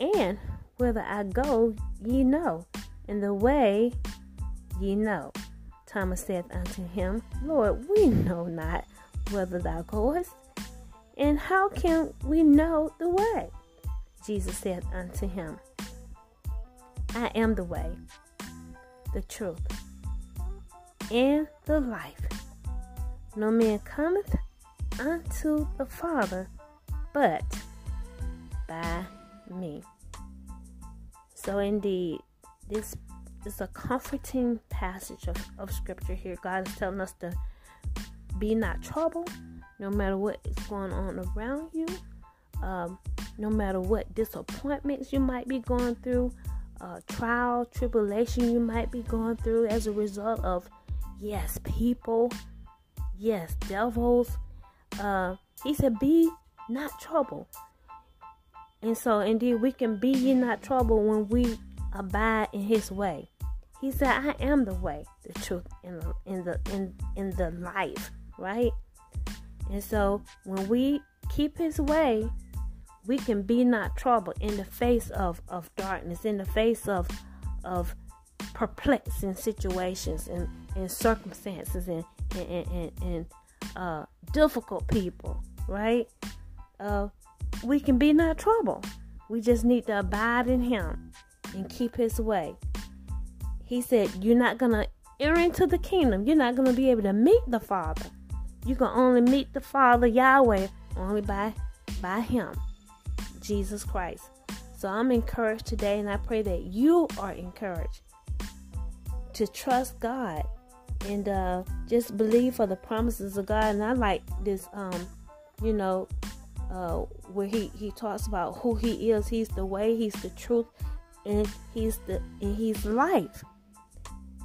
And whither I go, ye know, and the way ye know. Thomas said unto him, Lord, we know not whither thou goest, and how can we know the way? Jesus said unto him, I am the way, the truth, and the life. No man cometh unto the Father but by me. So, indeed, this is a comforting passage of, of scripture here. God is telling us to be not troubled, no matter what is going on around you, um, no matter what disappointments you might be going through, uh, trial, tribulation you might be going through as a result of, yes, people, yes, devils. Uh, he said, Be not troubled. And so, indeed, we can be in not trouble when we abide in His way. He said, "I am the way, the truth, and the in the in in the life." Right. And so, when we keep His way, we can be not troubled in the face of of darkness, in the face of of perplexing situations and and circumstances and and and, and uh, difficult people. Right uh, we can be not trouble. We just need to abide in Him and keep His way. He said, You're not going to enter into the kingdom. You're not going to be able to meet the Father. You can only meet the Father, Yahweh, only by, by Him, Jesus Christ. So I'm encouraged today, and I pray that you are encouraged to trust God and uh, just believe for the promises of God. And I like this, um, you know, uh, where he he talks about who he is. He's the way. He's the truth, and he's the and he's life.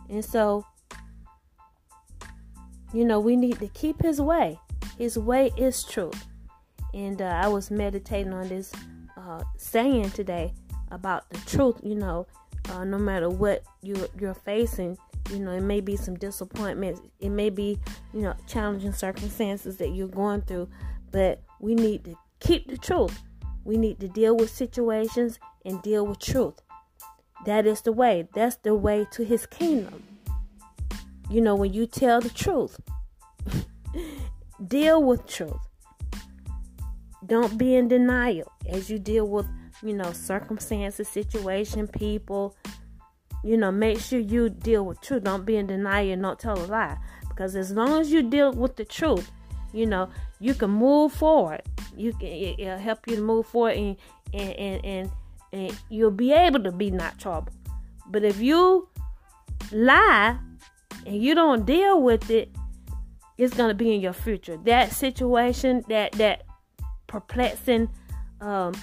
And so, you know, we need to keep his way. His way is truth. And uh, I was meditating on this uh, saying today about the truth. You know, uh, no matter what you you're facing, you know, it may be some disappointments. It may be, you know, challenging circumstances that you're going through, but we need to keep the truth. We need to deal with situations and deal with truth. That is the way. That's the way to his kingdom. You know, when you tell the truth, deal with truth. Don't be in denial as you deal with, you know, circumstances, situation, people. You know, make sure you deal with truth. Don't be in denial and don't tell a lie. Because as long as you deal with the truth, you know, you can move forward. You can it'll help you to move forward and and and and, and you'll be able to be not troubled. But if you lie and you don't deal with it, it's gonna be in your future. That situation, that that perplexing um,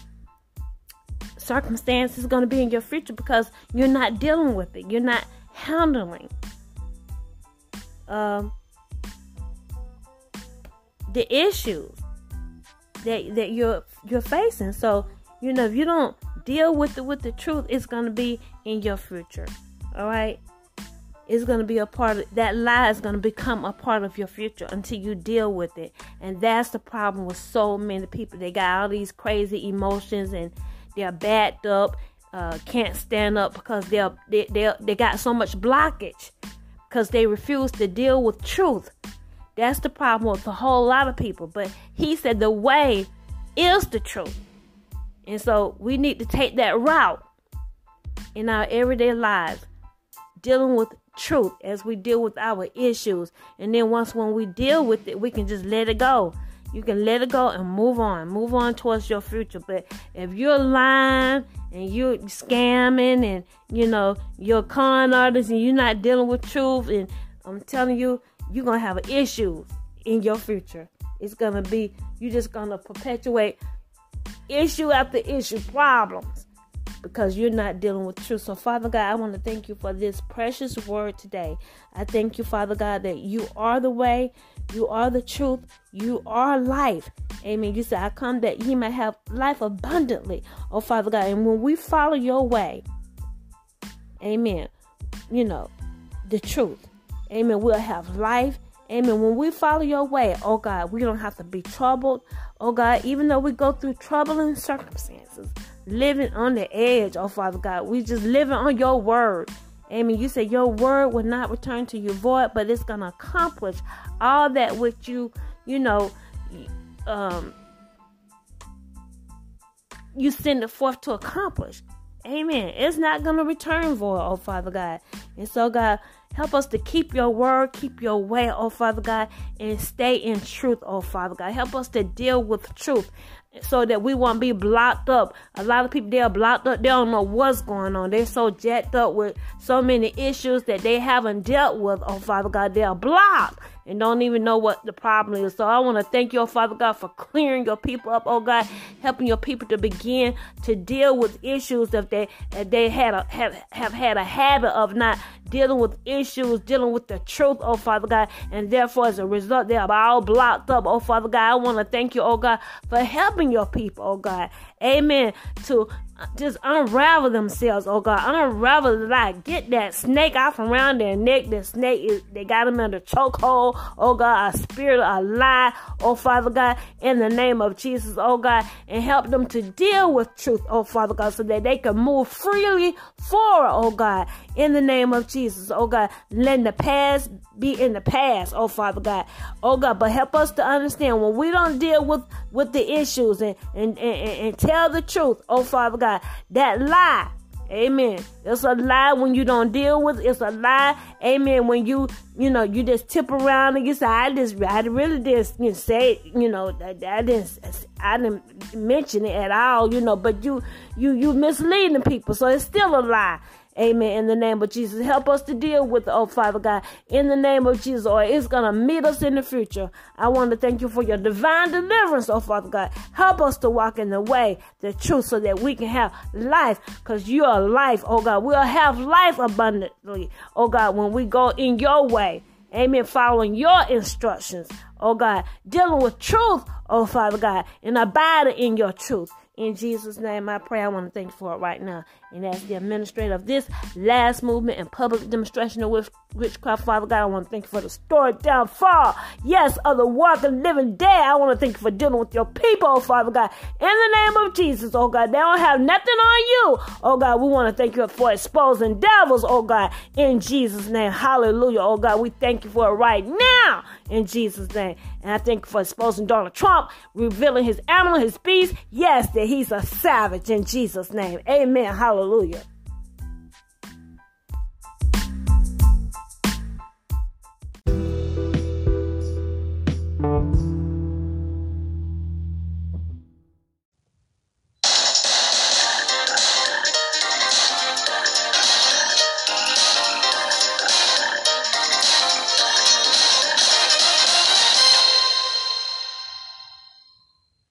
circumstance is gonna be in your future because you're not dealing with it. You're not handling. Um, the issues that that you're you're facing. So you know if you don't deal with the with the truth, it's gonna be in your future. All right, it's gonna be a part of that lie is gonna become a part of your future until you deal with it. And that's the problem with so many people. They got all these crazy emotions and they're backed up, uh, can't stand up because they're they they they got so much blockage because they refuse to deal with truth that's the problem with a whole lot of people. But he said the way is the truth. And so we need to take that route in our everyday lives, dealing with truth as we deal with our issues. And then once when we deal with it, we can just let it go. You can let it go and move on. Move on towards your future. But if you're lying and you're scamming and you know you're con artist and you're not dealing with truth and I'm telling you, you're gonna have an issue in your future. It's gonna be you're just gonna perpetuate issue after issue, problems, because you're not dealing with truth. So, Father God, I want to thank you for this precious word today. I thank you, Father God, that you are the way, you are the truth, you are life. Amen. You said, I come that ye might have life abundantly. Oh, Father God. And when we follow your way, amen, you know, the truth, amen, we'll have life. Amen. When we follow your way, oh God, we don't have to be troubled. Oh God, even though we go through troubling circumstances, living on the edge, oh Father God, we just living on your word. Amen. You say your word will not return to you void, but it's to accomplish all that which you, you know, um, you send it forth to accomplish. Amen. It's not going to return void, oh Father God. And so, God, help us to keep your word, keep your way, oh Father God, and stay in truth, oh Father God. Help us to deal with truth so that we won't be blocked up. A lot of people they are blocked up. They don't know what's going on. They're so jacked up with so many issues that they haven't dealt with. Oh Father God, they are blocked and don't even know what the problem is. So I want to thank you, Father God, for clearing your people up, oh God, helping your people to begin to deal with issues that they that they had a, have have had a habit of not dealing with issues, dealing with the truth, oh Father God, and therefore as a result they are all blocked up, oh Father God. I want to thank you, oh God, for helping your people, oh God, Amen, to just unravel themselves, oh God. Unravel the. Get that snake off around their neck. The snake is they got them in the chokehold. Oh God, a spirit, a lie. Oh Father God, in the name of Jesus, oh God, and help them to deal with truth, oh Father God, so that they can move freely forward, oh God, in the name of Jesus, oh God. Let the past be in the past, oh Father God. Oh God, but help us to understand when we don't deal with with the issues and and, and, and tell the truth, oh Father God, that lie. Amen. It's a lie when you don't deal with. It's a lie. Amen. When you, you know, you just tip around and you say, "I just, I really just you know, say, you know, I, I didn't, I didn't mention it at all, you know." But you, you, you misleading people, so it's still a lie. Amen. In the name of Jesus, help us to deal with, the, oh Father God, in the name of Jesus, or it's to meet us in the future. I want to thank you for your divine deliverance, oh Father God. Help us to walk in the way, the truth, so that we can have life, because you are life, oh God. We'll have life abundantly, oh God, when we go in your way. Amen. Following your instructions, oh God. Dealing with truth, oh Father God, and abiding in your truth. In Jesus' name, I pray. I want to thank you for it right now. And as the administrator of this last movement and public demonstration of witchcraft, Father God, I want to thank you for the story downfall. Yes, of the walking, living dead. I want to thank you for dealing with your people, Father God. In the name of Jesus, oh God, they don't have nothing on you. Oh God, we want to thank you for exposing devils, oh God, in Jesus' name. Hallelujah, oh God. We thank you for it right now, in Jesus' name. And I thank you for exposing Donald Trump, revealing his animal, his beast. Yes, that he's a savage in Jesus' name. Amen. Hallelujah.